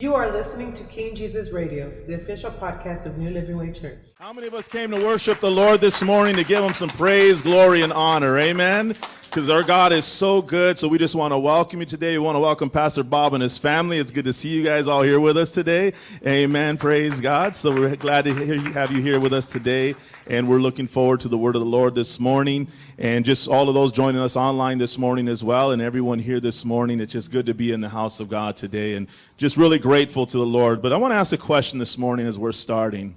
You are listening to King Jesus Radio, the official podcast of New Living Way Church. How many of us came to worship the Lord this morning to give him some praise, glory, and honor? Amen. Because our God is so good. So we just want to welcome you today. We want to welcome Pastor Bob and his family. It's good to see you guys all here with us today. Amen. Praise God. So we're glad to have you here with us today. And we're looking forward to the word of the Lord this morning. And just all of those joining us online this morning as well, and everyone here this morning. It's just good to be in the house of God today. And just really grateful to the Lord. But I want to ask a question this morning as we're starting.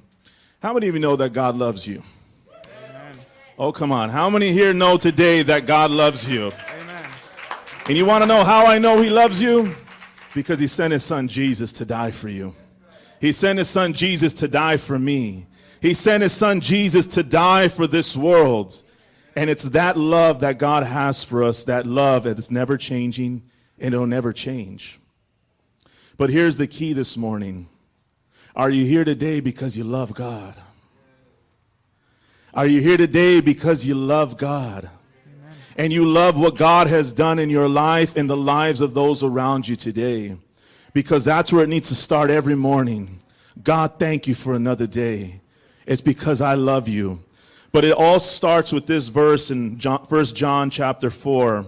How many of you know that God loves you? Oh, come on. How many here know today that God loves you? Amen. And you want to know how I know He loves you? Because He sent His Son Jesus to die for you. He sent His Son Jesus to die for me. He sent his son Jesus to die for this world. And it's that love that God has for us, that love that is never changing and it'll never change. But here's the key this morning. Are you here today because you love God? Are you here today because you love God? Amen. And you love what God has done in your life and the lives of those around you today? Because that's where it needs to start every morning. God, thank you for another day. It's because I love you. But it all starts with this verse in John, 1 John chapter 4,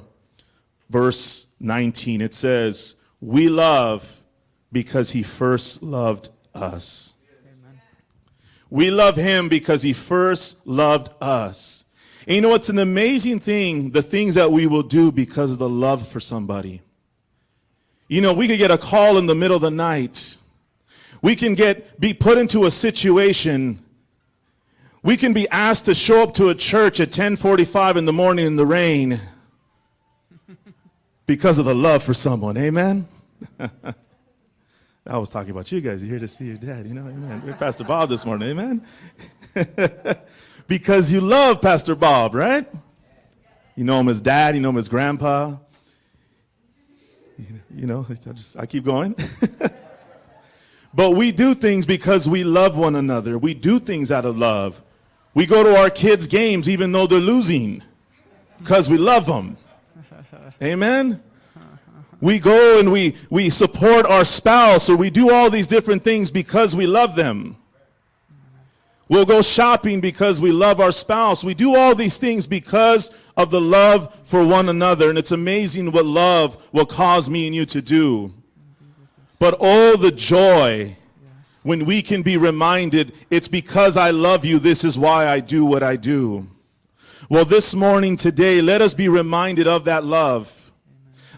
verse 19. It says, We love because he first loved us. We love him because he first loved us. And you know, it's an amazing thing, the things that we will do because of the love for somebody. You know, we could get a call in the middle of the night. We can get, be put into a situation we can be asked to show up to a church at 10:45 in the morning in the rain because of the love for someone. Amen. I was talking about you guys. You're here to see your dad, you know. Amen. We're Pastor Bob this morning. Amen. because you love Pastor Bob, right? You know him as dad. You know him as grandpa. You know, I just I keep going. but we do things because we love one another. We do things out of love. We go to our kids' games even though they're losing because we love them. Amen? We go and we, we support our spouse or we do all these different things because we love them. We'll go shopping because we love our spouse. We do all these things because of the love for one another. And it's amazing what love will cause me and you to do. But oh, the joy when we can be reminded, it's because I love you, this is why I do what I do. Well, this morning, today, let us be reminded of that love.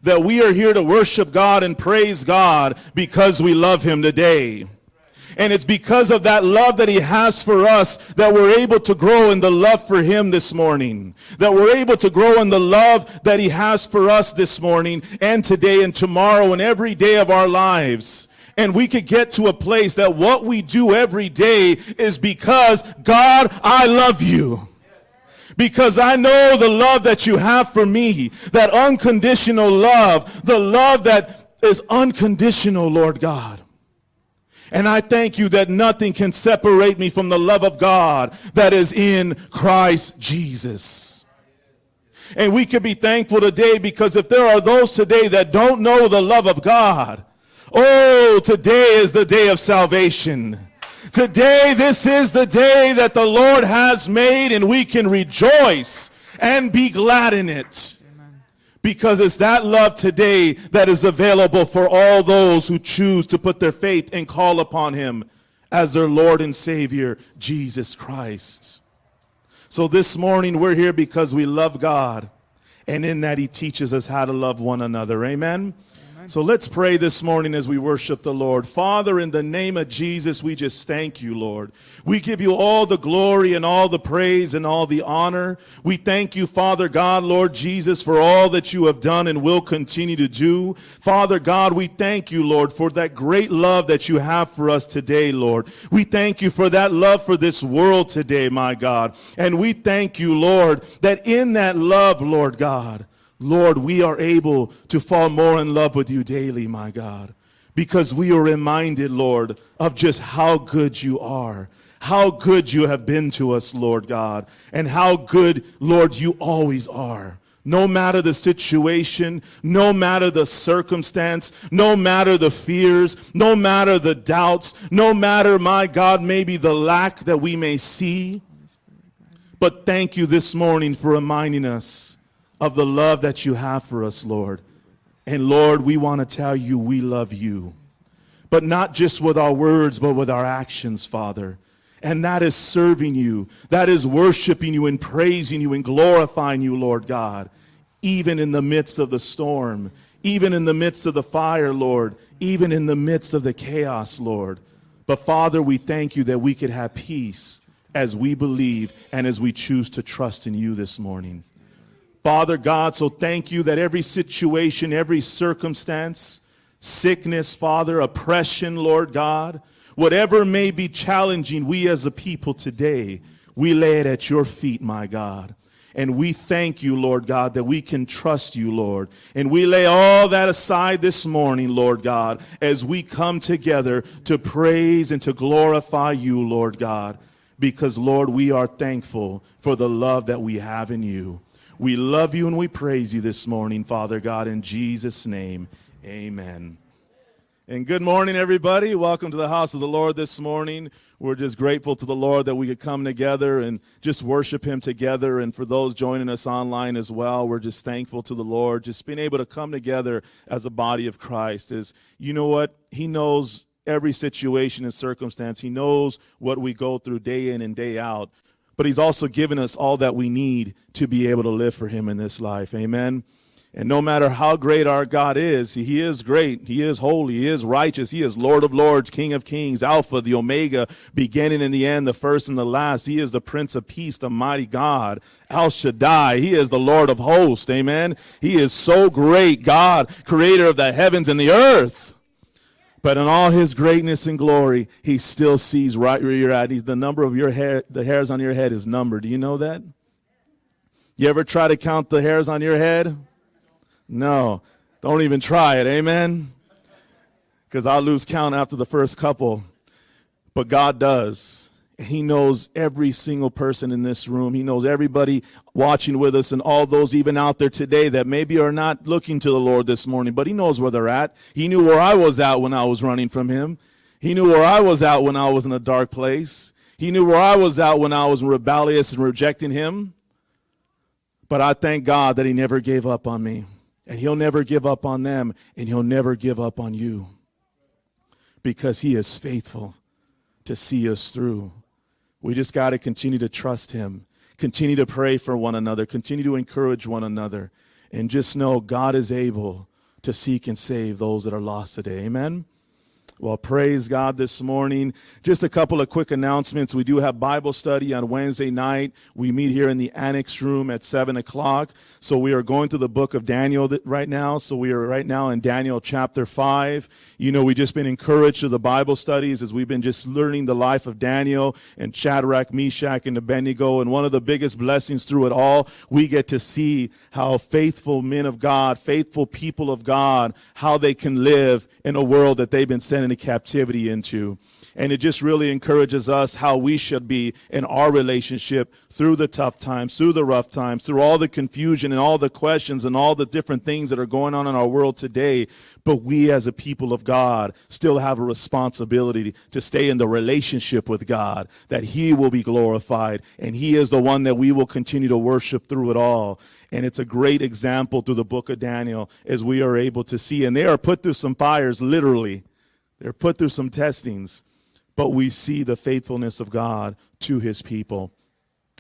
That we are here to worship God and praise God because we love Him today. And it's because of that love that He has for us that we're able to grow in the love for Him this morning. That we're able to grow in the love that He has for us this morning and today and tomorrow and every day of our lives and we could get to a place that what we do every day is because God, I love you. Because I know the love that you have for me, that unconditional love, the love that is unconditional, Lord God. And I thank you that nothing can separate me from the love of God that is in Christ Jesus. And we can be thankful today because if there are those today that don't know the love of God, Oh, today is the day of salvation. Today, this is the day that the Lord has made, and we can rejoice and be glad in it. Because it's that love today that is available for all those who choose to put their faith and call upon Him as their Lord and Savior, Jesus Christ. So this morning, we're here because we love God, and in that He teaches us how to love one another. Amen. So let's pray this morning as we worship the Lord. Father, in the name of Jesus, we just thank you, Lord. We give you all the glory and all the praise and all the honor. We thank you, Father God, Lord Jesus, for all that you have done and will continue to do. Father God, we thank you, Lord, for that great love that you have for us today, Lord. We thank you for that love for this world today, my God. And we thank you, Lord, that in that love, Lord God, Lord, we are able to fall more in love with you daily, my God, because we are reminded, Lord, of just how good you are, how good you have been to us, Lord God, and how good, Lord, you always are no matter the situation, no matter the circumstance, no matter the fears, no matter the doubts, no matter, my God, maybe the lack that we may see. But thank you this morning for reminding us of the love that you have for us, Lord. And Lord, we want to tell you we love you. But not just with our words, but with our actions, Father and that is serving you. That is worshiping you and praising you and glorifying you, Lord God, even in the midst of the storm, even in the midst of the fire, Lord, even in the midst of the chaos, Lord. But Father, we thank you that we could have peace as we believe and as we choose to trust in you this morning. Father God, so thank you that every situation, every circumstance, sickness, Father, oppression, Lord God, Whatever may be challenging, we as a people today, we lay it at your feet, my God. And we thank you, Lord God, that we can trust you, Lord. And we lay all that aside this morning, Lord God, as we come together to praise and to glorify you, Lord God. Because, Lord, we are thankful for the love that we have in you. We love you and we praise you this morning, Father God, in Jesus' name. Amen. And good morning, everybody. Welcome to the house of the Lord this morning. We're just grateful to the Lord that we could come together and just worship Him together. And for those joining us online as well, we're just thankful to the Lord. Just being able to come together as a body of Christ is, you know what? He knows every situation and circumstance, He knows what we go through day in and day out. But He's also given us all that we need to be able to live for Him in this life. Amen. And no matter how great our God is, He is great. He is holy. He is righteous. He is Lord of Lords, King of Kings, Alpha, the Omega, beginning and the end, the first and the last. He is the Prince of Peace, the mighty God, El Shaddai. He is the Lord of hosts. Amen. He is so great, God, creator of the heavens and the earth. But in all his greatness and glory, he still sees right where you're at. He's the number of your hair, the hairs on your head is numbered. Do you know that? You ever try to count the hairs on your head? No, don't even try it. Amen? Because I'll lose count after the first couple. But God does. He knows every single person in this room. He knows everybody watching with us and all those even out there today that maybe are not looking to the Lord this morning, but He knows where they're at. He knew where I was at when I was running from Him. He knew where I was at when I was in a dark place. He knew where I was at when I was rebellious and rejecting Him. But I thank God that He never gave up on me. And he'll never give up on them, and he'll never give up on you because he is faithful to see us through. We just got to continue to trust him, continue to pray for one another, continue to encourage one another, and just know God is able to seek and save those that are lost today. Amen. Well, praise God this morning. Just a couple of quick announcements. We do have Bible study on Wednesday night. We meet here in the annex room at 7 o'clock. So we are going to the book of Daniel right now. So we are right now in Daniel chapter 5. You know, we've just been encouraged to the Bible studies as we've been just learning the life of Daniel and Shadrach, Meshach, and Abednego. And one of the biggest blessings through it all, we get to see how faithful men of God, faithful people of God, how they can live in a world that they've been sent into captivity into. And it just really encourages us how we should be in our relationship through the tough times, through the rough times, through all the confusion and all the questions and all the different things that are going on in our world today. But we as a people of God still have a responsibility to stay in the relationship with God, that He will be glorified and He is the one that we will continue to worship through it all. And it's a great example through the book of Daniel as we are able to see. And they are put through some fires, literally. They're put through some testings, but we see the faithfulness of God to his people.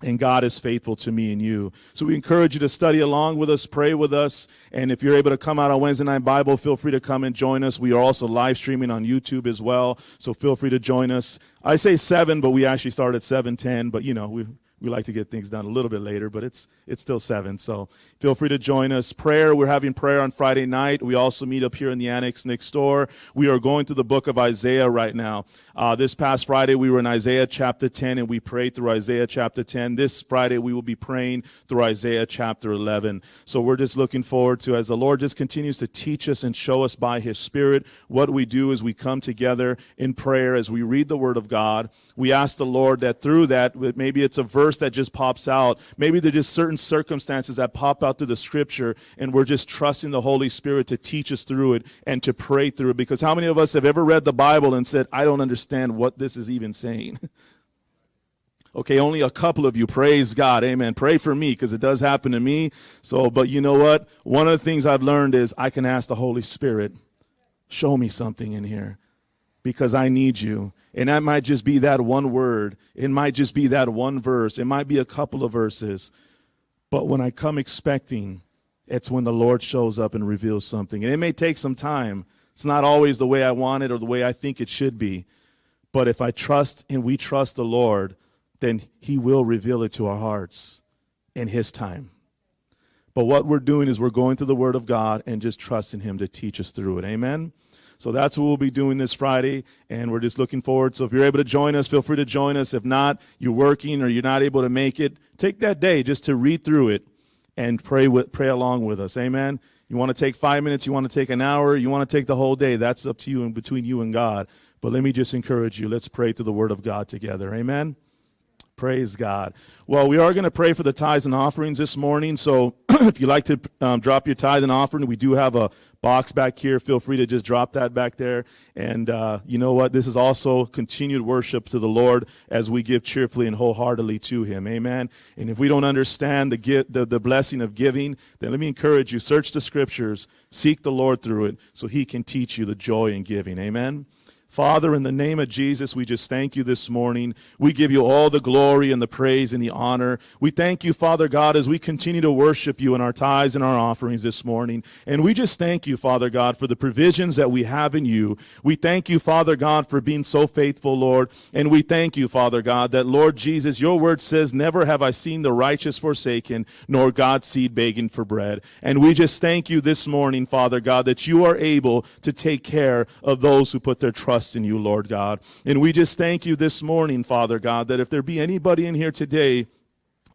And God is faithful to me and you. So we encourage you to study along with us, pray with us. And if you're able to come out on Wednesday Night Bible, feel free to come and join us. We are also live streaming on YouTube as well. So feel free to join us. I say seven, but we actually start at 710. But you know, we we like to get things done a little bit later, but it's it's still seven. So feel free to join us. Prayer. We're having prayer on Friday night. We also meet up here in the annex next door. We are going through the book of Isaiah right now. Uh, this past Friday we were in Isaiah chapter 10 and we prayed through Isaiah chapter 10. This Friday we will be praying through Isaiah chapter 11. So we're just looking forward to as the Lord just continues to teach us and show us by His Spirit what we do as we come together in prayer as we read the Word of God. We ask the Lord that through that maybe it's a verse that just pops out. Maybe there's just certain circumstances that pop out through the scripture, and we're just trusting the Holy Spirit to teach us through it and to pray through it. Because how many of us have ever read the Bible and said, I don't understand what this is even saying? Okay, only a couple of you. Praise God. Amen. Pray for me because it does happen to me. So, but you know what? One of the things I've learned is I can ask the Holy Spirit, show me something in here because I need you. And that might just be that one word. It might just be that one verse. It might be a couple of verses. But when I come expecting, it's when the Lord shows up and reveals something. And it may take some time. It's not always the way I want it or the way I think it should be. But if I trust and we trust the Lord, then He will reveal it to our hearts in His time. But what we're doing is we're going to the Word of God and just trusting Him to teach us through it. Amen? So that's what we'll be doing this Friday, and we're just looking forward. So if you're able to join us, feel free to join us. If not, you're working or you're not able to make it, take that day just to read through it and pray with, pray along with us. Amen. You want to take five minutes, you want to take an hour, you want to take the whole day. That's up to you and between you and God. But let me just encourage you. Let's pray through the Word of God together. Amen. Praise God. Well, we are going to pray for the tithes and offerings this morning. So if you'd like to um, drop your tithe and offering, we do have a box back here. Feel free to just drop that back there. And uh, you know what? This is also continued worship to the Lord as we give cheerfully and wholeheartedly to Him. Amen. And if we don't understand the, give, the, the blessing of giving, then let me encourage you search the scriptures, seek the Lord through it so He can teach you the joy in giving. Amen. Father, in the name of Jesus, we just thank you this morning. We give you all the glory and the praise and the honor. We thank you, Father God, as we continue to worship you in our tithes and our offerings this morning. And we just thank you, Father God, for the provisions that we have in you. We thank you, Father God, for being so faithful, Lord. And we thank you, Father God, that, Lord Jesus, your word says, Never have I seen the righteous forsaken, nor God's seed begging for bread. And we just thank you this morning, Father God, that you are able to take care of those who put their trust trust in you, Lord God. And we just thank you this morning, Father God, that if there be anybody in here today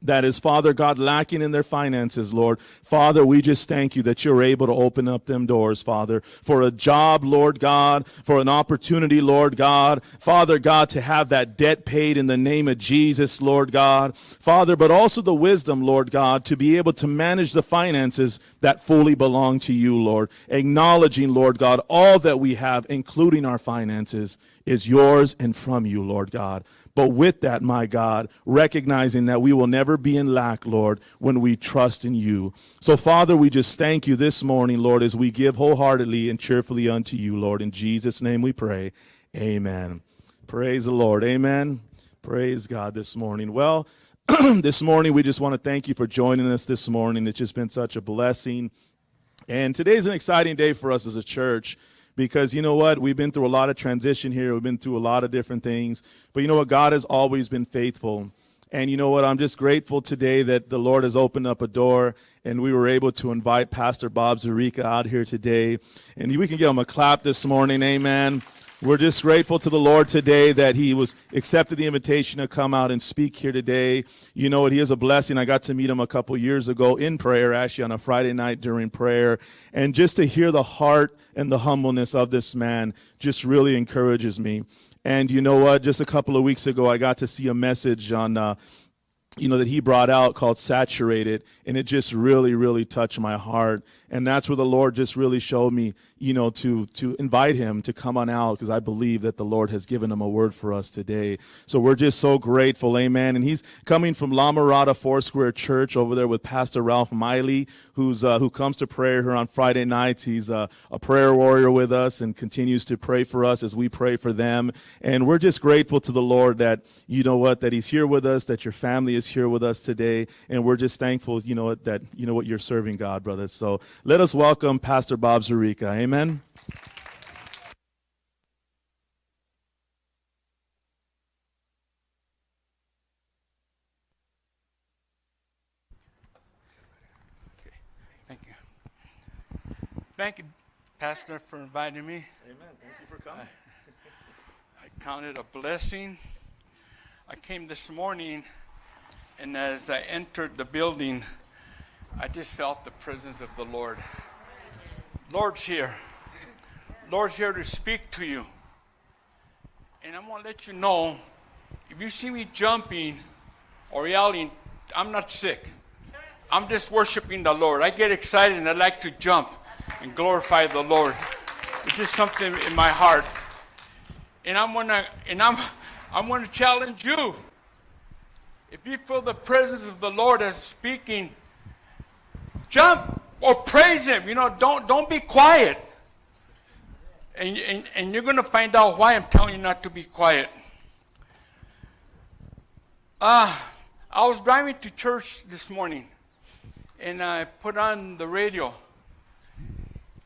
that is, Father God, lacking in their finances, Lord. Father, we just thank you that you're able to open up them doors, Father, for a job, Lord God, for an opportunity, Lord God. Father God, to have that debt paid in the name of Jesus, Lord God. Father, but also the wisdom, Lord God, to be able to manage the finances that fully belong to you, Lord. Acknowledging, Lord God, all that we have, including our finances, is yours and from you, Lord God. But with that, my God, recognizing that we will never be in lack, Lord, when we trust in you. So, Father, we just thank you this morning, Lord, as we give wholeheartedly and cheerfully unto you, Lord. In Jesus' name we pray. Amen. Praise the Lord. Amen. Praise God this morning. Well, this morning we just want to thank you for joining us this morning. It's just been such a blessing. And today's an exciting day for us as a church because you know what? We've been through a lot of transition here. We've been through a lot of different things. But you know what? God has always been faithful. And you know what? I'm just grateful today that the Lord has opened up a door and we were able to invite Pastor Bob Zurika out here today. And we can give him a clap this morning. Amen. We're just grateful to the Lord today that He was accepted the invitation to come out and speak here today. You know what? He is a blessing. I got to meet him a couple years ago in prayer, actually on a Friday night during prayer. And just to hear the heart and the humbleness of this man just really encourages me. And you know what? Just a couple of weeks ago, I got to see a message on, uh, you know, that he brought out called Saturated. And it just really, really touched my heart. And that's where the Lord just really showed me, you know, to, to invite him to come on out because I believe that the Lord has given him a word for us today. So we're just so grateful. Amen. And he's coming from La Mirada Foursquare Church over there with Pastor Ralph Miley, who's, uh, who comes to prayer here on Friday nights. He's uh, a prayer warrior with us and continues to pray for us as we pray for them. And we're just grateful to the Lord that, you know what, that he's here with us, that your family is here with us today. And we're just thankful, you know, that, you know what, you're serving God, brothers. So let us welcome Pastor Bob Zurika. Amen. Amen. Thank you. Thank you, Pastor, for inviting me. Amen. Thank you for coming. I, I count it a blessing. I came this morning, and as I entered the building, I just felt the presence of the Lord. Lord's here. Lord's here to speak to you. And I'm going to let you know if you see me jumping, or yelling. I'm not sick. I'm just worshiping the Lord. I get excited and I like to jump and glorify the Lord. It's just something in my heart. And I'm gonna and I'm I'm gonna challenge you. If you feel the presence of the Lord as speaking, jump or praise him. You know, don't don't be quiet. And, and, and you're going to find out why I'm telling you not to be quiet. Uh, I was driving to church this morning and I put on the radio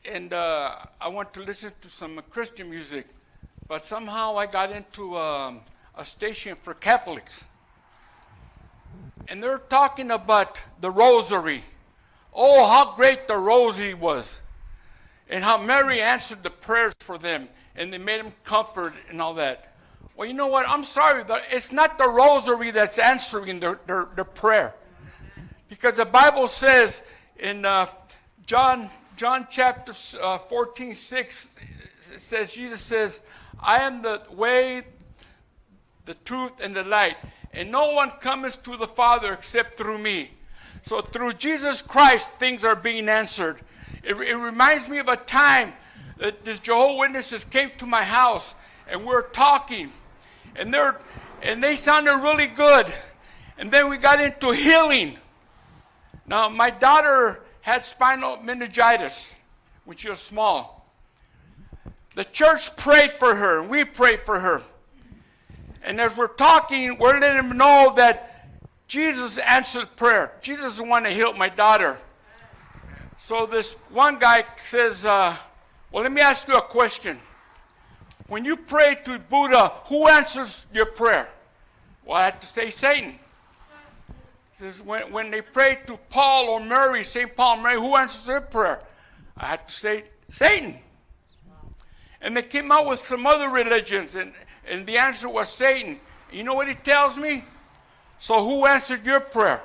and uh, I want to listen to some Christian music, but somehow I got into um, a station for Catholics. And they're talking about the rosary. Oh, how great the rosary was and how Mary answered the prayers for them and they made them comfort and all that. Well, you know what? I'm sorry, but it's not the rosary that's answering their, their, their prayer. Because the Bible says in uh, John, John chapter uh, 14, 6, it says, Jesus says, I am the way, the truth, and the light. And no one comes to the Father except through me. So through Jesus Christ, things are being answered. It, it reminds me of a time that this Jehovah Witnesses came to my house and we were talking, and they're and they sounded really good. And then we got into healing. Now my daughter had spinal meningitis when she was small. The church prayed for her, and we prayed for her. And as we're talking, we're letting them know that Jesus answered prayer. Jesus one that healed my daughter. So this one guy says, uh, Well, let me ask you a question. When you pray to Buddha, who answers your prayer? Well, I had to say Satan. He says, when, when they pray to Paul or Mary, St. Paul Mary, who answers their prayer? I had to say Satan. And they came out with some other religions, and, and the answer was Satan. You know what he tells me? So who answered your prayer?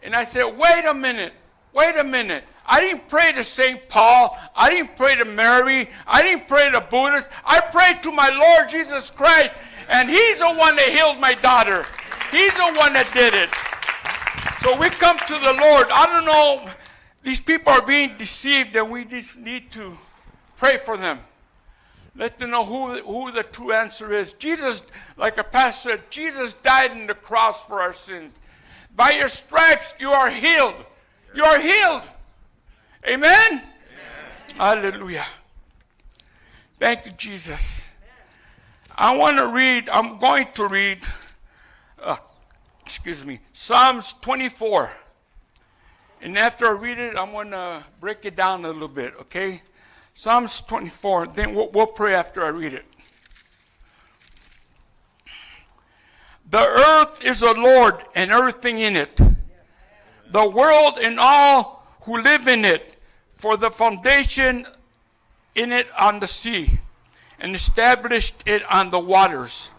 And I said, wait a minute, wait a minute. I didn't pray to St. Paul. I didn't pray to Mary. I didn't pray to Buddhists. I prayed to my Lord Jesus Christ, and He's the one that healed my daughter. He's the one that did it. So we come to the Lord. I don't know. These people are being deceived, and we just need to pray for them. Let them know who, who the true answer is. Jesus, like a pastor said, Jesus died on the cross for our sins. By your stripes, you are healed. You are healed. Amen? Amen? Hallelujah. Thank you, Jesus. I want to read, I'm going to read, uh, excuse me, Psalms 24. And after I read it, I'm going to break it down a little bit, okay? Psalms 24, then we'll, we'll pray after I read it. The earth is the Lord and everything in it, the world and all who live in it for the foundation in it on the sea, and established it on the waters.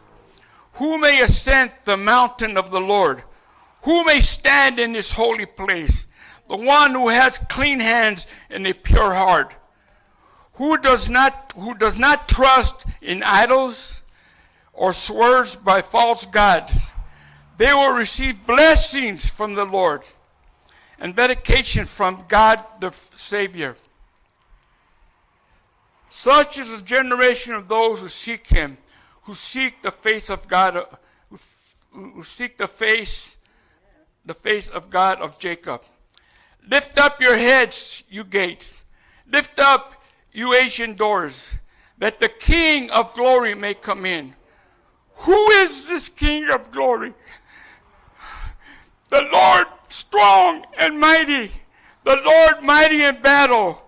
Who may ascend the mountain of the Lord? Who may stand in his holy place? The one who has clean hands and a pure heart. Who does not, who does not trust in idols or swears by false gods. They will receive blessings from the Lord and vindication from God the Savior. Such is the generation of those who seek Him, who seek the face of God, uh, who seek the face, the face of God of Jacob. Lift up your heads, you gates. Lift up, you ancient doors, that the King of glory may come in. Who is this King of glory? The Lord strong and mighty, the Lord mighty in battle.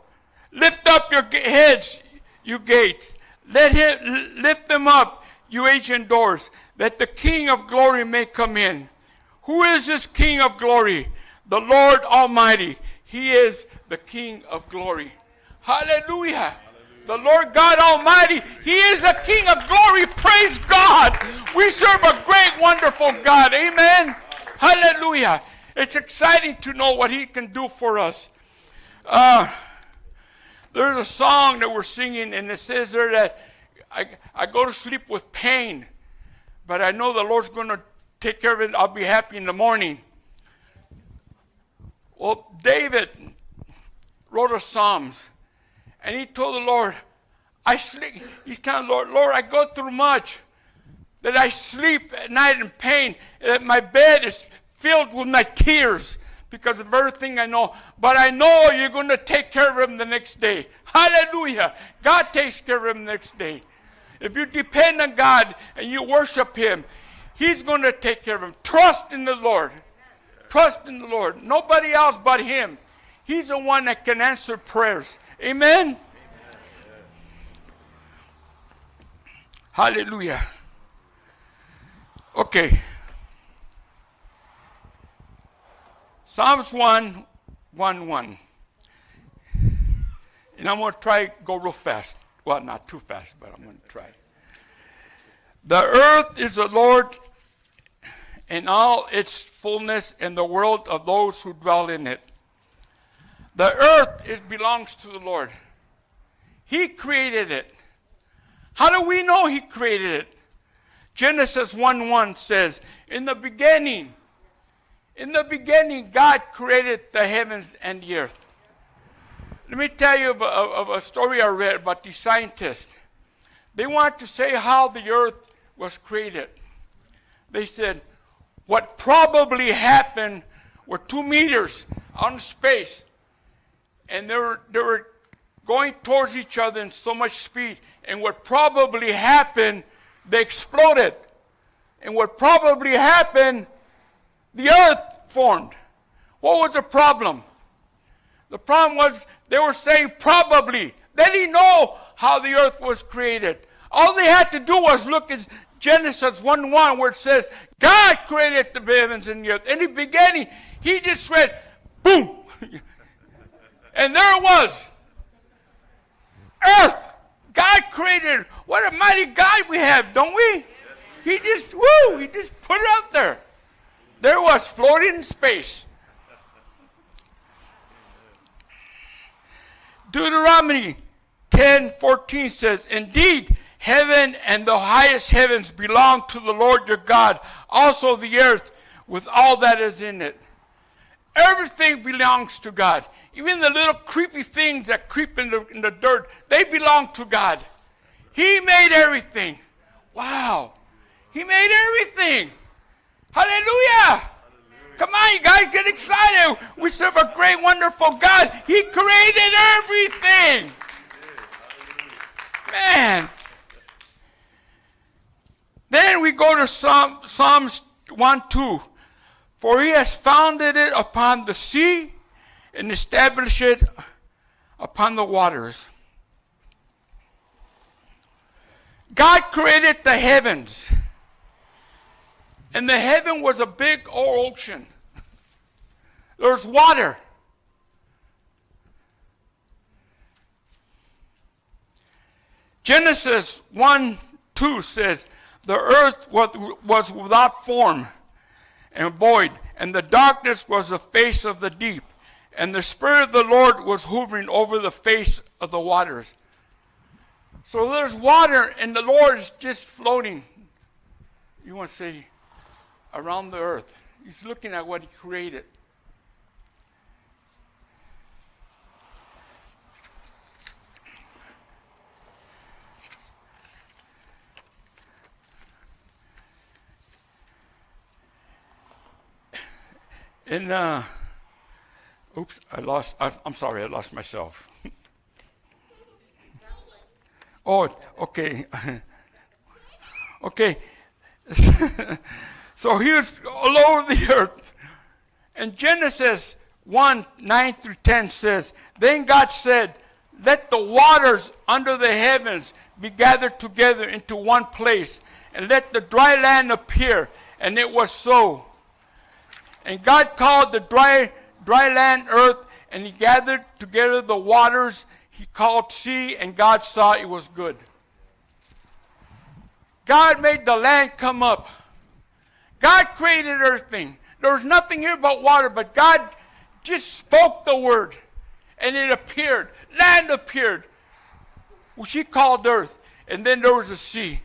Lift up your heads, you gates. Let him lift them up, you ancient doors, that the King of glory may come in. Who is this King of glory? The Lord Almighty. He is the King of glory. Hallelujah. The Lord God Almighty, He is the King of glory. Praise God. We serve a great, wonderful God. Amen. Hallelujah. It's exciting to know what He can do for us. Uh, there's a song that we're singing, and it says there that I, I go to sleep with pain, but I know the Lord's going to take care of it. I'll be happy in the morning. Well, David wrote a Psalms, and he told the Lord, I sleep. He's telling the Lord, Lord, I go through much that I sleep at night in pain, that my bed is filled with my tears because of everything I know. But I know you're going to take care of him the next day. Hallelujah. God takes care of him the next day. If you depend on God and you worship him, he's going to take care of him. Trust in the Lord. Trust in the Lord. Nobody else but him. He's the one that can answer prayers. Amen. Hallelujah. Okay. Psalms 1 1 1. And I'm going to try go real fast. Well, not too fast, but I'm going to try. The earth is the Lord and all its fullness, and the world of those who dwell in it. The earth belongs to the Lord. He created it. How do we know He created it? Genesis 1 1 says, In the beginning, in the beginning, God created the heavens and the earth. Let me tell you of a, of a story I read about the scientists. They want to say how the earth was created. They said, what probably happened were two meteors on space, and they were, they were going towards each other in so much speed. And what probably happened, they exploded. And what probably happened, the earth formed. What was the problem? The problem was they were saying probably. They didn't know how the earth was created. All they had to do was look at Genesis 1 1, where it says, God created the heavens and the earth. In the beginning, he just read, boom. And there it was. Earth. God created. What a mighty God we have, don't we? He just, woo, he just put it out there. There was floating in space. Deuteronomy 10 14 says, Indeed, heaven and the highest heavens belong to the Lord your God, also the earth with all that is in it. Everything belongs to God. Even the little creepy things that creep in the, in the dirt, they belong to God. He made everything. Wow. He made everything. Hallelujah. Come on, you guys, get excited. We serve a great, wonderful God. He created everything. Man. Then we go to Psalm, Psalms 1 2. For he has founded it upon the sea and established it upon the waters. God created the heavens. And the heaven was a big ocean. There's water. Genesis 1 2 says, The earth was without form and void, and the darkness was the face of the deep, and the Spirit of the Lord was hovering over the face of the waters. So there's water, and the Lord is just floating. You want to say, around the earth. He's looking at what he created. And, uh, oops, I lost, I, I'm sorry, I lost myself. oh, okay. okay. So here's all over the earth. And Genesis 1 9 through 10 says, Then God said, Let the waters under the heavens be gathered together into one place, and let the dry land appear. And it was so. And God called the dry, dry land earth, and he gathered together the waters he called sea, and God saw it was good. God made the land come up. God created everything. There was nothing here but water, but God just spoke the word and it appeared. Land appeared, which he called earth. And then there was a sea.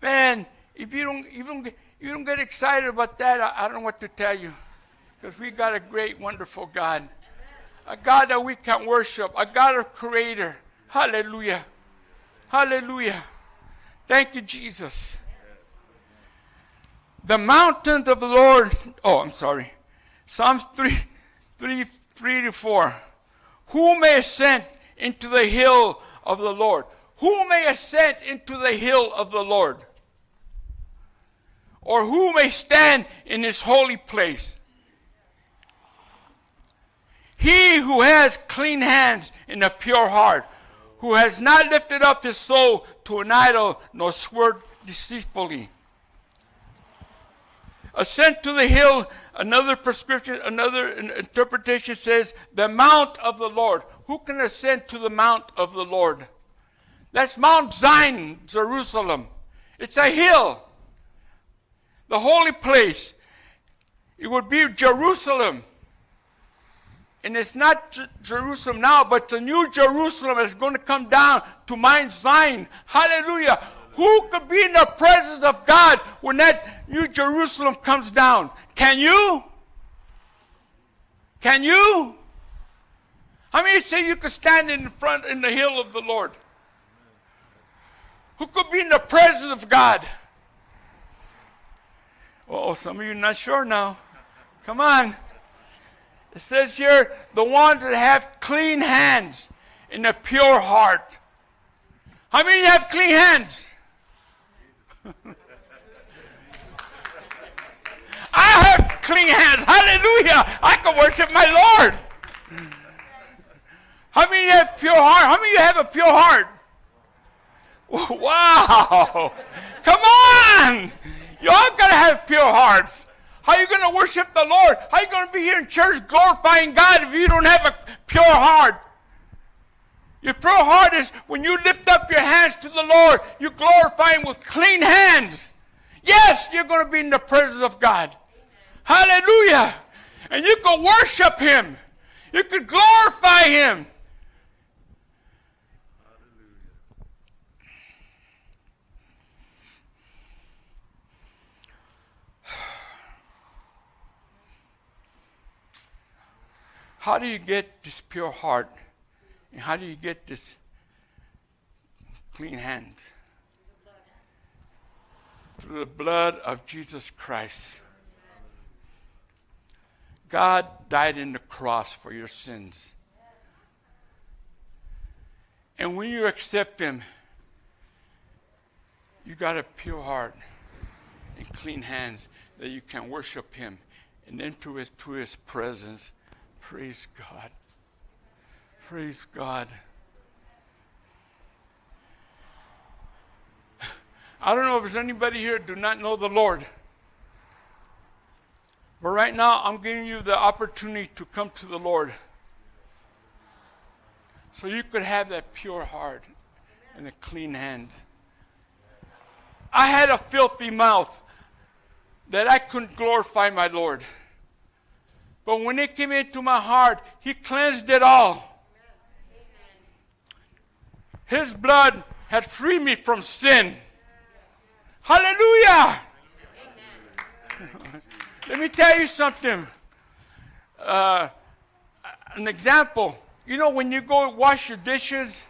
Man, if you don't, don't, you don't get excited about that, I, I don't know what to tell you. Because we got a great, wonderful God. A God that we can worship. A God of creator. Hallelujah. Hallelujah. Thank you, Jesus. The mountains of the Lord. Oh, I'm sorry. Psalms 3, 3, 3 to 4. Who may ascend into the hill of the Lord? Who may ascend into the hill of the Lord? Or who may stand in his holy place? He who has clean hands and a pure heart, who has not lifted up his soul to an idol, nor sworn deceitfully. Ascend to the hill, another prescription, another interpretation says, the mount of the Lord. Who can ascend to the mount of the Lord? That's Mount Zion, Jerusalem. It's a hill. The holy place. It would be Jerusalem. And it's not J- Jerusalem now, but the new Jerusalem is going to come down to Mount Zion. Hallelujah. Who could be in the presence of God when that new Jerusalem comes down? Can you? Can you? How many say you could stand in front in the hill of the Lord? Who could be in the presence of God? Oh, some of you are not sure now. Come on. It says here, the ones that have clean hands and a pure heart. How many have clean hands? I have clean hands. Hallelujah. I can worship my Lord. How many have pure heart? How many of you have a pure heart? Wow. Come on. Y'all gotta have pure hearts. How are you going to worship the Lord? How are you going to be here in church glorifying God if you don't have a pure heart? Your pure heart is when you lift up your hands to the Lord, you glorify Him with clean hands. Yes, you're going to be in the presence of God. Hallelujah. And you can worship Him, you can glorify Him. How do you get this pure heart? And how do you get this clean hands? Through the blood of Jesus Christ. God died in the cross for your sins. And when you accept Him, you got a pure heart and clean hands that you can worship Him and enter into His presence Praise God. Praise God. I don't know if there's anybody here do not know the Lord. But right now, I'm giving you the opportunity to come to the Lord. So you could have that pure heart and a clean hand. I had a filthy mouth that I couldn't glorify my Lord. But when it came into my heart, He cleansed it all. His blood had freed me from sin. Hallelujah! Let me tell you something. Uh, an example. You know, when you go wash your dishes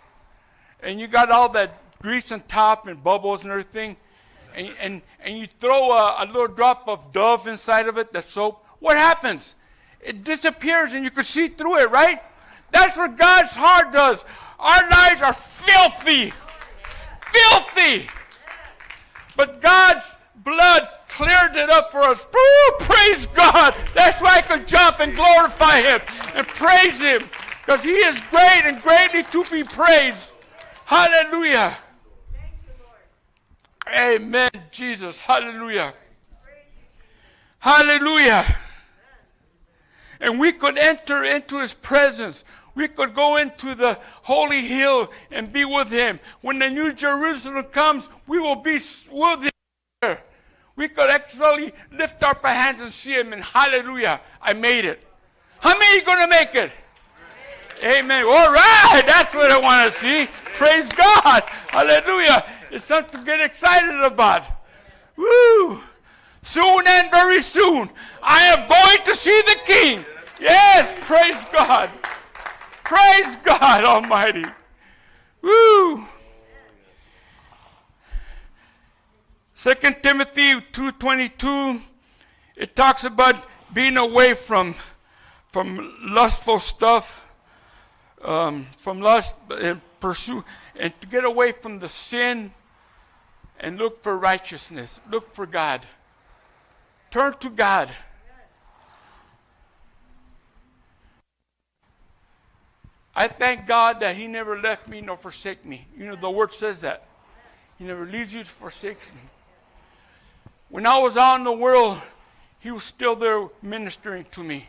and you got all that grease on top and bubbles and everything, and, and, and you throw a, a little drop of Dove inside of it, that soap, what happens? It disappears and you can see through it, right? That's what God's heart does. Our lives are filthy. Filthy. But God's blood cleared it up for us. Ooh, praise God. That's why I could jump and glorify Him and praise Him because He is great and greatly to be praised. Hallelujah. Amen, Jesus. Hallelujah. Hallelujah and we could enter into his presence. We could go into the holy hill and be with him. When the new Jerusalem comes, we will be with him. We could actually lift up our hands and see him, and hallelujah, I made it. How many are going to make it? Amen. All right, that's what I want to see. Praise God. Hallelujah. It's something to get excited about. Woo! Soon and very soon, I am going to see the King. Yes, praise God. Praise God Almighty. Woo! Second Timothy 2.22, it talks about being away from, from lustful stuff, um, from lust and pursue, and to get away from the sin and look for righteousness. Look for God. Turn to God. I thank God that He never left me nor forsake me. You know, the word says that. He never leaves you to forsakes me. When I was out in the world, He was still there ministering to me.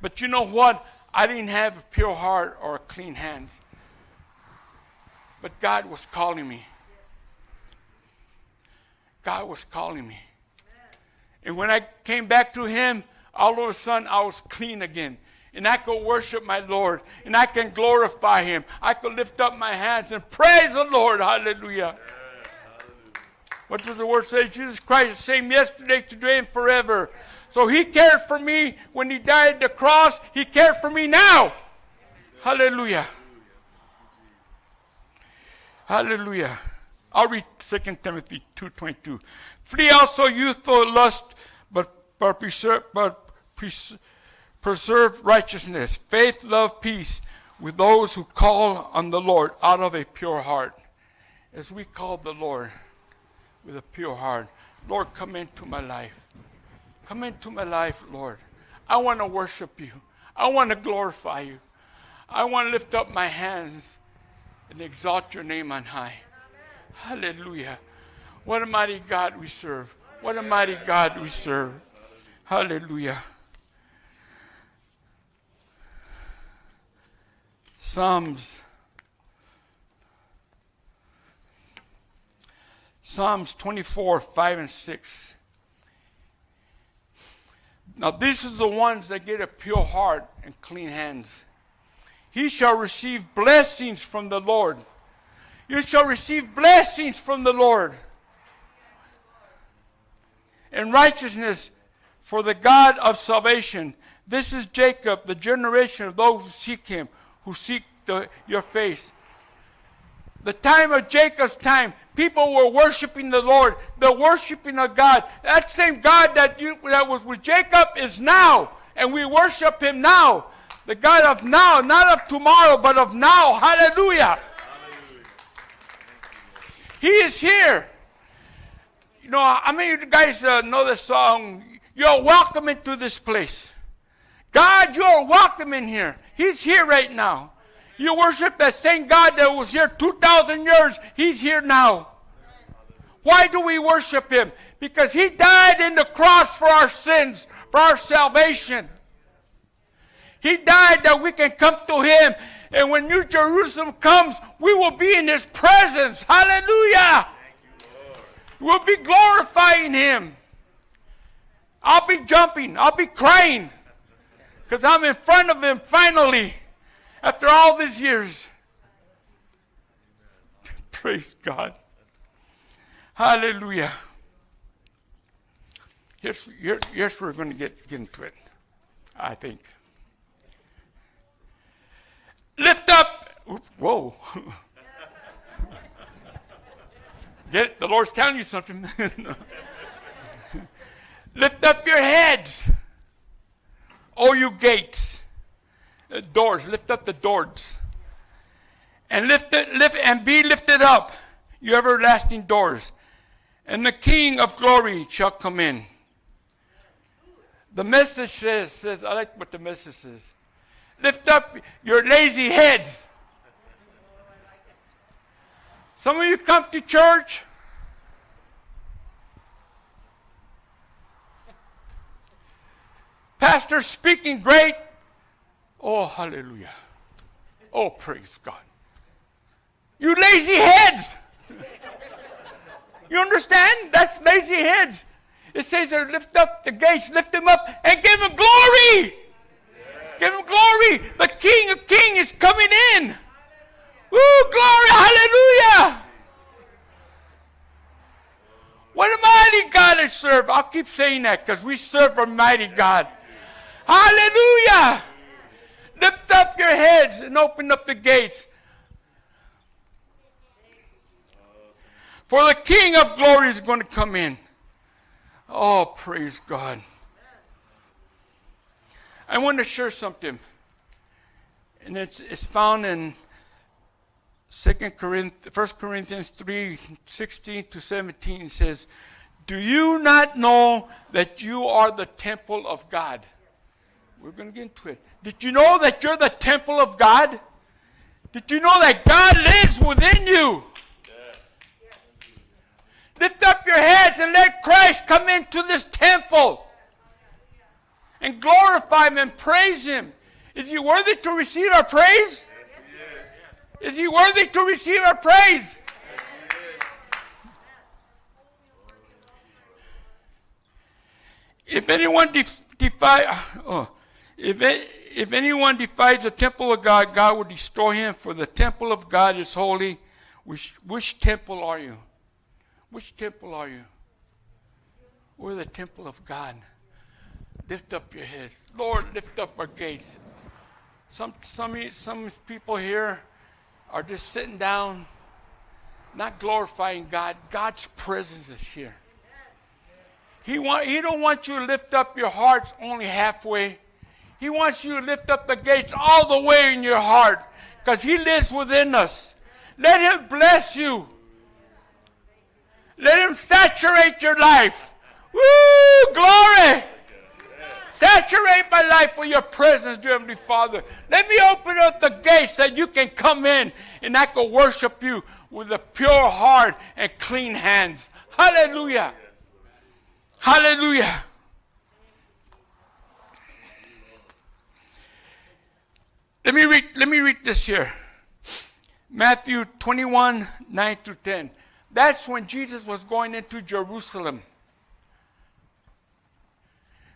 But you know what? I didn't have a pure heart or clean hands. But God was calling me. God was calling me. And when I came back to Him, oh, all of a sudden I was clean again. And I could worship my Lord. And I can glorify Him. I could lift up my hands and praise the Lord. Hallelujah. What does the word say? Jesus Christ is the same yesterday, today, and forever. So He cared for me when He died at the cross. He cared for me now. Hallelujah. Hallelujah. I'll read 2 Timothy 2.22. Flee also youthful lust, but, but, preserve, but preserve righteousness, faith, love, peace with those who call on the Lord out of a pure heart. As we call the Lord with a pure heart, Lord, come into my life. Come into my life, Lord. I want to worship you. I want to glorify you. I want to lift up my hands and exalt your name on high. Hallelujah. What a mighty God we serve. What a mighty God we serve. Hallelujah. Psalms. Psalms 24, 5 and 6. Now, this is the ones that get a pure heart and clean hands. He shall receive blessings from the Lord. You shall receive blessings from the Lord and righteousness for the God of salvation. This is Jacob, the generation of those who seek him, who seek the, your face. The time of Jacob's time, people were worshiping the Lord. The worshiping of God. That same God that, you, that was with Jacob is now. And we worship him now. The God of now, not of tomorrow, but of now. Hallelujah. Hallelujah. He is here. You know, I mean, you guys uh, know the song, You're welcome into this place. God, you're welcome in here. He's here right now. You worship that same God that was here 2,000 years. He's here now. Why do we worship Him? Because He died in the cross for our sins, for our salvation. He died that we can come to Him. And when New Jerusalem comes, we will be in His presence. Hallelujah. We'll be glorifying Him. I'll be jumping. I'll be crying. Because I'm in front of Him finally after all these years. Praise God. Hallelujah. Yes, yes, yes we're going to get, get into it, I think. Lift up. Whoa. Get it? The Lord's telling you something. Lift up your heads, O you gates uh, doors, lift up the doors. And lift it, lift and be lifted up, you everlasting doors. And the King of glory shall come in. The message says, says, I like what the message says. Lift up your lazy heads. Some of you come to church. Pastor speaking great. Oh, hallelujah. Oh, praise God. You lazy heads. you understand? That's lazy heads. It says there, lift up the gates, lift them up, and give him glory. Yeah. Give him glory. The King of Kings is coming in. Woo, glory, hallelujah. What a mighty God I serve. I'll keep saying that because we serve a mighty God. Hallelujah. Lift up your heads and open up the gates. For the King of glory is going to come in. Oh, praise God. I want to share something. And it's, it's found in 2 Corinthians, 1 Corinthians 3 16 to 17. It says, Do you not know that you are the temple of God? We're going to get into it. Did you know that you're the temple of God? Did you know that God lives within you? Lift up your heads and let Christ come into this temple and glorify Him and praise Him. Is He worthy to receive our praise? Is He worthy to receive our praise? If anyone def- defy, oh, if, it, if anyone defies the temple of God, God will destroy him, for the temple of God is holy. Which, which temple are you? Which temple are you? We're the temple of God. Lift up your heads. Lord, lift up our gates. Some, some, some people here are just sitting down, not glorifying God. God's presence is here. He, want, he don't want you to lift up your hearts only halfway. He wants you to lift up the gates all the way in your heart because He lives within us. Let Him bless you. Let Him saturate your life. Woo! Glory! Saturate my life with your presence, dear Heavenly Father. Let me open up the gates that you can come in and I can worship you with a pure heart and clean hands. Hallelujah. Hallelujah. Let me read, let me read this here. Matthew 21, 9 through 10. That's when Jesus was going into Jerusalem.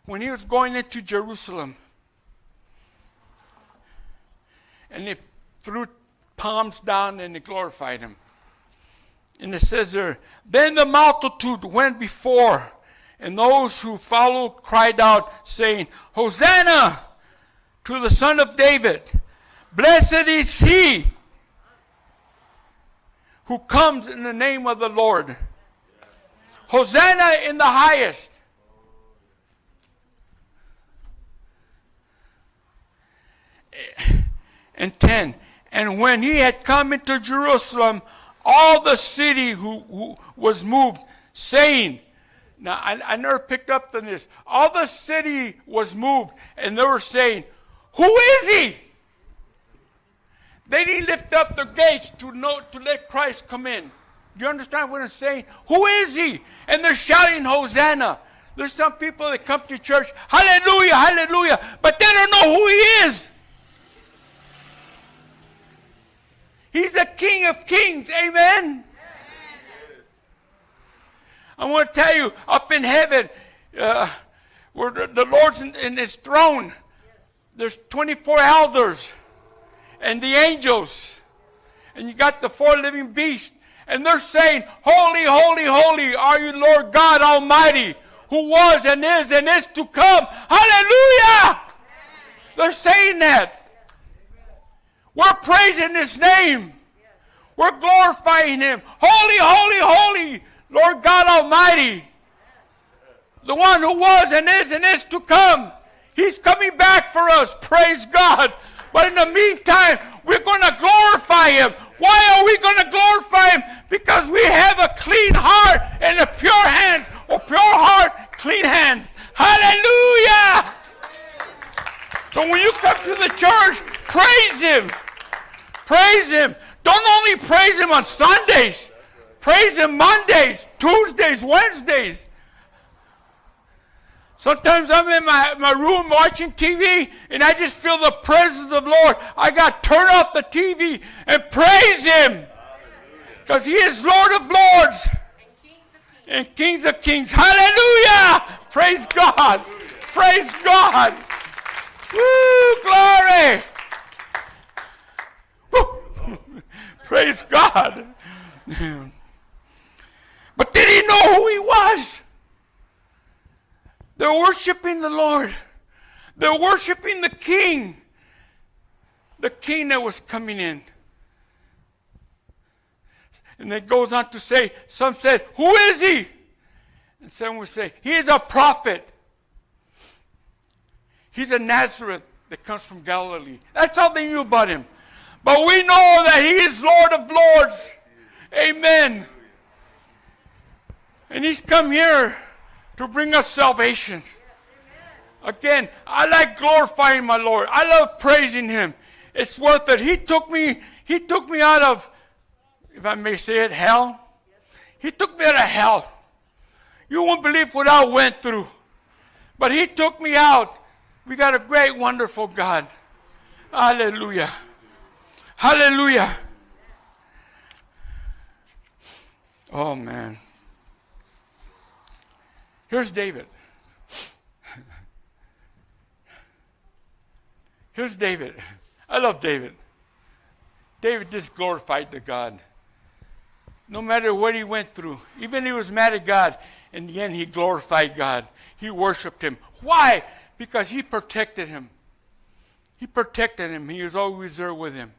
When he was going into Jerusalem, and they threw palms down and they glorified him. And it says there, then the multitude went before, and those who followed cried out, saying, Hosanna! To the Son of David. Blessed is he who comes in the name of the Lord. Hosanna in the highest. And 10. And when he had come into Jerusalem, all the city who, who was moved, saying, Now, I, I never picked up on this. All the city was moved, and they were saying, who is he? They didn't lift up their gates to know to let Christ come in. You understand what I'm saying? Who is he? And they're shouting Hosanna. There's some people that come to church, hallelujah, hallelujah, but they don't know who he is. He's the King of Kings, amen. I want to tell you, up in heaven, uh, where the, the Lord's in, in his throne, there's 24 elders and the angels. And you got the four living beasts. And they're saying, Holy, holy, holy are you, Lord God Almighty, who was and is and is to come. Hallelujah! They're saying that. We're praising His name. We're glorifying Him. Holy, holy, holy, Lord God Almighty. The one who was and is and is to come. He's coming back for us. Praise God. But in the meantime, we're going to glorify Him. Why are we going to glorify Him? Because we have a clean heart and a pure hands, or pure heart, clean hands. Hallelujah! So when you come to the church, praise Him. Praise Him. Don't only praise Him on Sundays, praise Him Mondays, Tuesdays, Wednesdays. Sometimes I'm in my, my room watching TV and I just feel the presence of the Lord. I got to turn off the TV and praise Him. Because He is Lord of Lords and Kings of Kings. Hallelujah! Praise God! Praise God! Woo! Glory! Woo. Praise God! But did he know who he was? They're worshiping the Lord. They're worshiping the King. The King that was coming in. And it goes on to say, some said, Who is he? And some would say, He is a prophet. He's a Nazareth that comes from Galilee. That's all they knew about him. But we know that he is Lord of Lords. Amen. And he's come here to bring us salvation. Again, I like glorifying my Lord. I love praising him. It's worth it. He took me, he took me out of, if I may say it, hell. He took me out of hell. You won't believe what I went through. But he took me out. We got a great, wonderful God. Hallelujah. Hallelujah. Oh, man. Here's David. Here's David. I love David. David just glorified the God. No matter what he went through, even he was mad at God, in the end he glorified God. He worshiped him. Why? Because he protected him. He protected him. He was always there with him.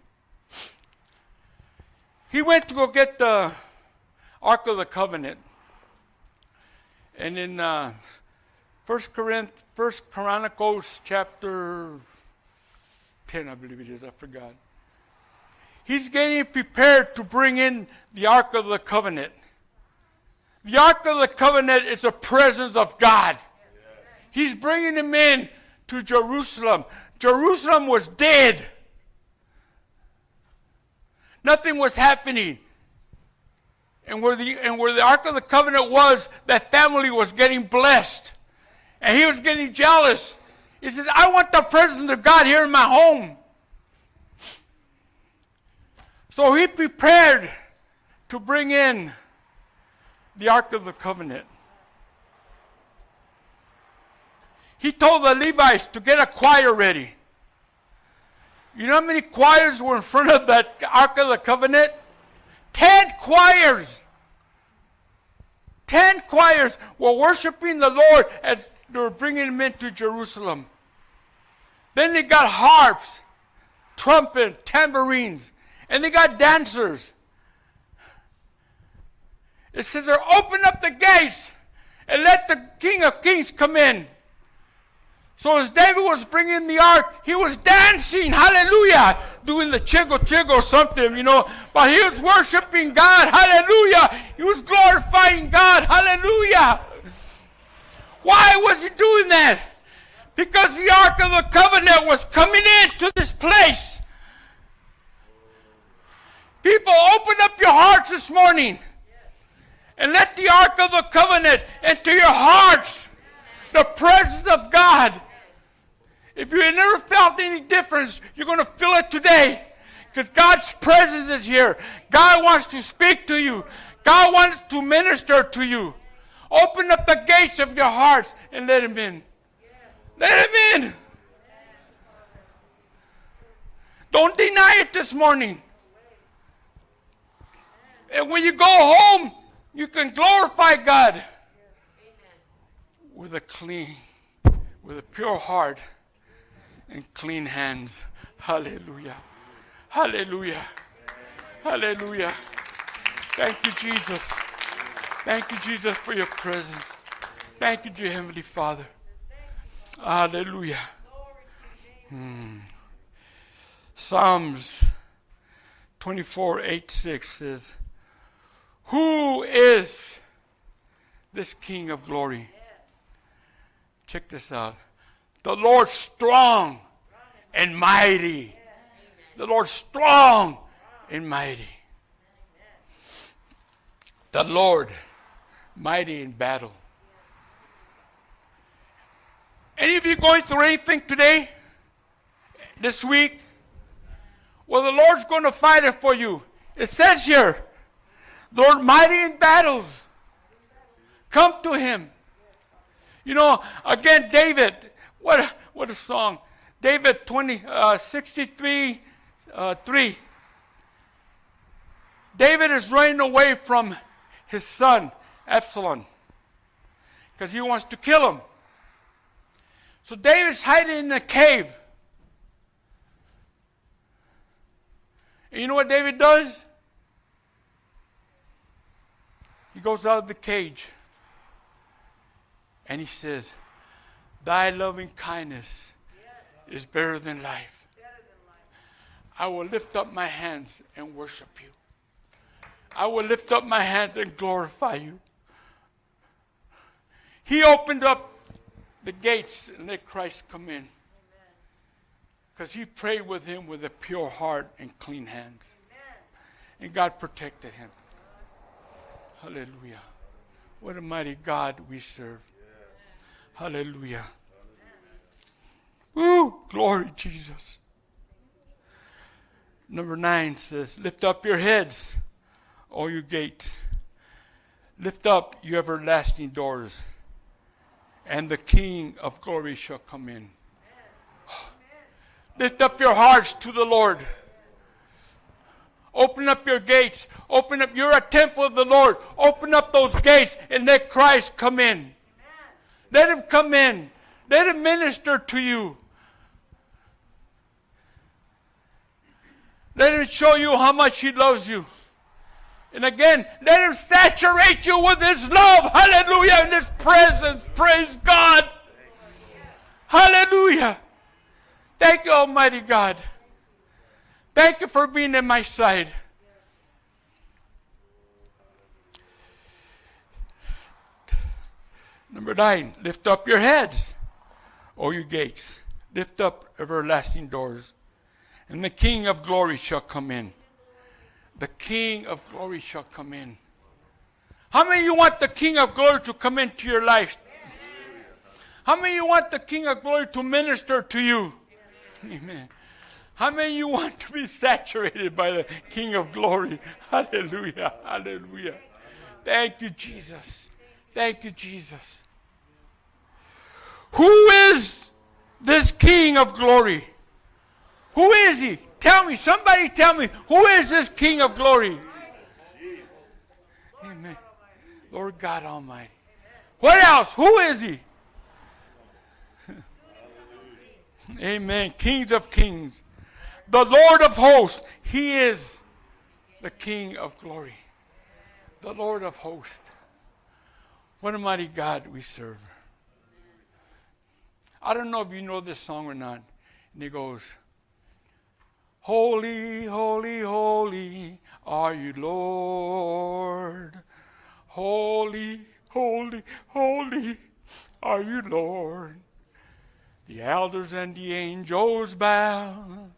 He went to go get the Ark of the Covenant. And in uh, First Corinth, First Chronicles chapter ten, I believe it is. I forgot. He's getting prepared to bring in the Ark of the Covenant. The Ark of the Covenant is the presence of God. He's bringing him in to Jerusalem. Jerusalem was dead. Nothing was happening. And where the and where the Ark of the Covenant was, that family was getting blessed. And he was getting jealous. He says, I want the presence of God here in my home. So he prepared to bring in the Ark of the Covenant. He told the Levites to get a choir ready. You know how many choirs were in front of that Ark of the Covenant? Ten choirs. Ten choirs were worshiping the Lord as they were bringing him into Jerusalem. Then they got harps, trumpet, tambourines, and they got dancers. It says, Open up the gates and let the King of Kings come in. So as David was bringing the ark, he was dancing, hallelujah, doing the chiggle chiggle something, you know. But he was worshiping God, hallelujah. He was glorifying God, hallelujah. Why was he doing that? Because the Ark of the Covenant was coming into this place. People, open up your hearts this morning and let the Ark of the Covenant into your hearts. The presence of God if you have never felt any difference, you're going to feel it today. Because God's presence is here. God wants to speak to you. God wants to minister to you. Open up the gates of your hearts and let Him in. Let Him in. Don't deny it this morning. And when you go home, you can glorify God with a clean, with a pure heart and clean hands. Hallelujah. Hallelujah. Hallelujah. Thank you, Jesus. Thank you, Jesus, for your presence. Thank you, dear Heavenly Father. Hallelujah. Hmm. Psalms 24 8 6 says, Who is this King of glory? Check this out. The Lord strong and mighty. The Lord strong and mighty. The Lord mighty in battle. Any of you going through anything today? This week? Well, the Lord's going to fight it for you. It says here, Lord mighty in battles. Come to him. You know, again, David, what a, what a song. David 20, uh, 63, uh, 3. David is running away from his son, Absalom, because he wants to kill him. So David's hiding in a cave. And you know what David does? He goes out of the cage and he says, Thy loving kindness is better than life. I will lift up my hands and worship you. I will lift up my hands and glorify you. He opened up the gates and let Christ come in. Because he prayed with him with a pure heart and clean hands. And God protected him. Hallelujah. What a mighty God we serve. Hallelujah. Woo! Glory, Jesus. Number nine says, Lift up your heads, all you gates. Lift up, you everlasting doors, and the King of glory shall come in. Lift up your hearts to the Lord. Open up your gates. Open up. You're a temple of the Lord. Open up those gates and let Christ come in. Amen. Let him come in. Let him minister to you. Let him show you how much he loves you. And again, let him saturate you with his love. Hallelujah. In his presence. Praise God. Hallelujah. Thank you, Almighty God. Thank you for being in my side. Number nine, lift up your heads, O you gates. Lift up everlasting doors, and the King of glory shall come in. The King of glory shall come in. How many you want the King of glory to come into your life? How many you want the King of glory to minister to you? Amen. How many you want to be saturated by the King of glory? Hallelujah. Hallelujah. Thank you, Jesus. Thank you, Jesus. Who is this King of glory? Who is he? Tell me, somebody tell me, who is this King of glory? Amen. Lord God Almighty. What else? Who is he? Amen. Kings of kings. The Lord of hosts. He is the King of glory. The Lord of hosts. What a mighty God we serve. I don't know if you know this song or not. And it goes, Holy, holy, holy are you, Lord. Holy, holy, holy are you, Lord. The elders and the angels bow.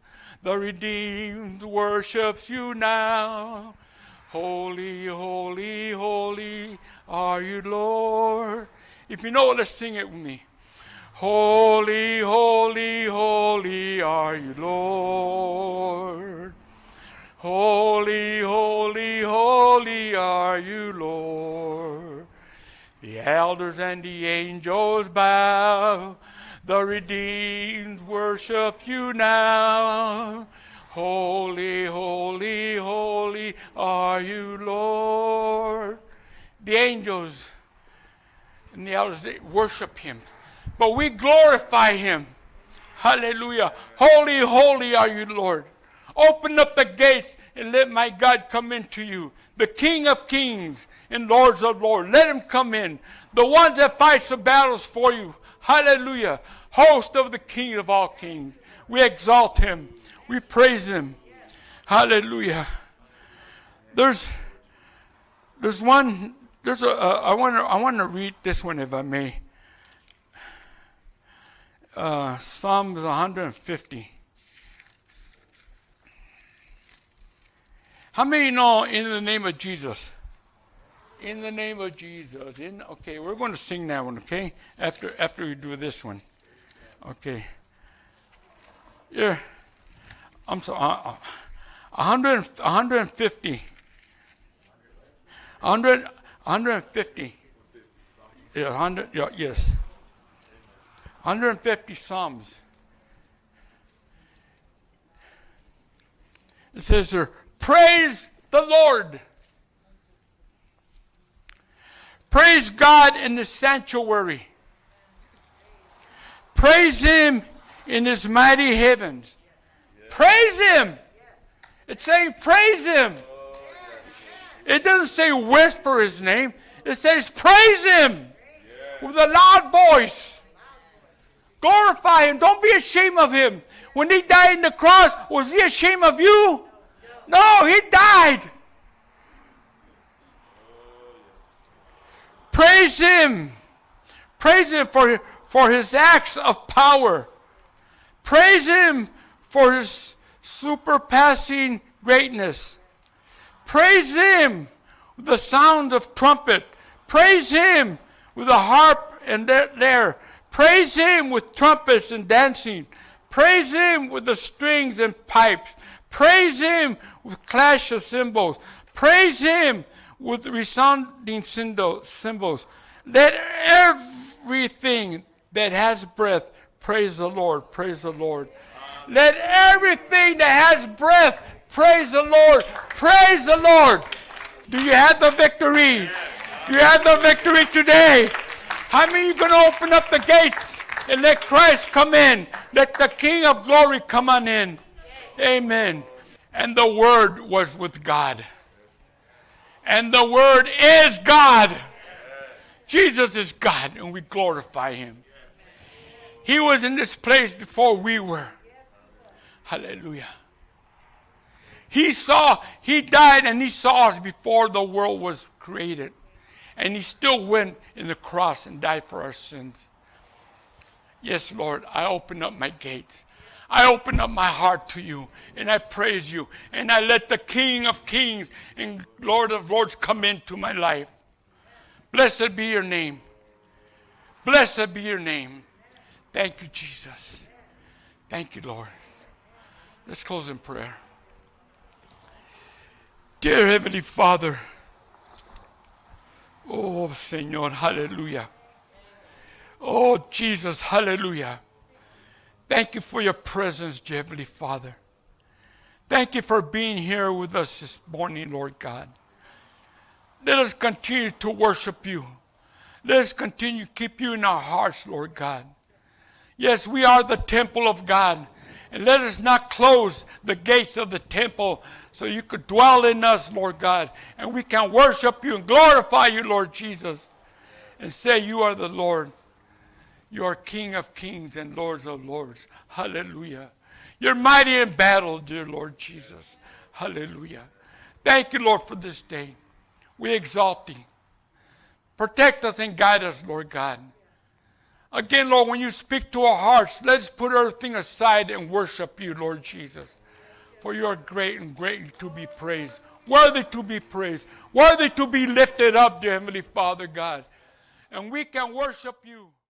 The redeemed worships you now. Holy, holy, holy are you, Lord. If you know, let's sing it with me. Holy, holy, holy are you, Lord. Holy, holy, holy are you, Lord. The elders and the angels bow. The redeemed worship you now. Holy, holy, holy are you, Lord. The angels and the elders worship him, but we glorify him. Hallelujah. Holy, holy are you, Lord. Open up the gates and let my God come into you. The King of kings and Lords of lords. Let him come in. The one that fights the battles for you. Hallelujah. Host of the King of all kings. We exalt him. We praise him. Hallelujah. There's there's one there's a I want to I want to read this one if I may. Uh, Psalms 150. How many know in the name of Jesus? In the name of Jesus. In okay, we're going to sing that one, okay? After after we do this one. Okay. Yeah. I'm sorry. Uh, 100, 150. 100, 150. Yeah, 100, yeah, yes. 150 Psalms. It says there, praise the Lord. Praise God in the sanctuary. Praise him in his mighty heavens. Praise him. It's saying praise him. It doesn't say whisper his name. It says praise him with a loud voice. Glorify him. Don't be ashamed of him. When he died on the cross, was he ashamed of you? No, he died. Praise him. Praise him for, for his acts of power. Praise him for his superpassing greatness. Praise him with the sound of trumpet. Praise him with the harp and there. Praise him with trumpets and dancing. Praise him with the strings and pipes. Praise him with clash of cymbals. Praise him with resounding cymbals. Let everything that has breath praise the Lord. Praise the Lord. Let everything that has breath praise the Lord. Praise the Lord. Do you have the victory? Do you have the victory today? How many are going to open up the gates and let Christ come in? Let the King of glory come on in. Amen. And the Word was with God. And the Word is God. Jesus is God, and we glorify Him. He was in this place before we were. Hallelujah. He saw, He died and He saw us before the world was created. And He still went in the cross and died for our sins. Yes, Lord, I open up my gates. I open up my heart to you and I praise you and I let the King of Kings and Lord of Lords come into my life. Blessed be your name. Blessed be your name. Thank you, Jesus. Thank you, Lord. Let's close in prayer. Dear Heavenly Father, oh Señor, hallelujah. Oh Jesus, hallelujah. Thank you for your presence, Heavenly Father. Thank you for being here with us this morning, Lord God. Let us continue to worship you. Let us continue to keep you in our hearts, Lord God. Yes, we are the temple of God. And let us not close the gates of the temple so you could dwell in us, Lord God. And we can worship you and glorify you, Lord Jesus. And say, You are the Lord. You are King of kings and Lords of lords. Hallelujah. You're mighty in battle, dear Lord Jesus. Hallelujah. Thank you, Lord, for this day. We exalt thee. Protect us and guide us, Lord God. Again, Lord, when you speak to our hearts, let's put everything aside and worship you, Lord Jesus. For you are great and greatly to be praised, worthy to be praised, worthy to be lifted up, dear Heavenly Father God. And we can worship you.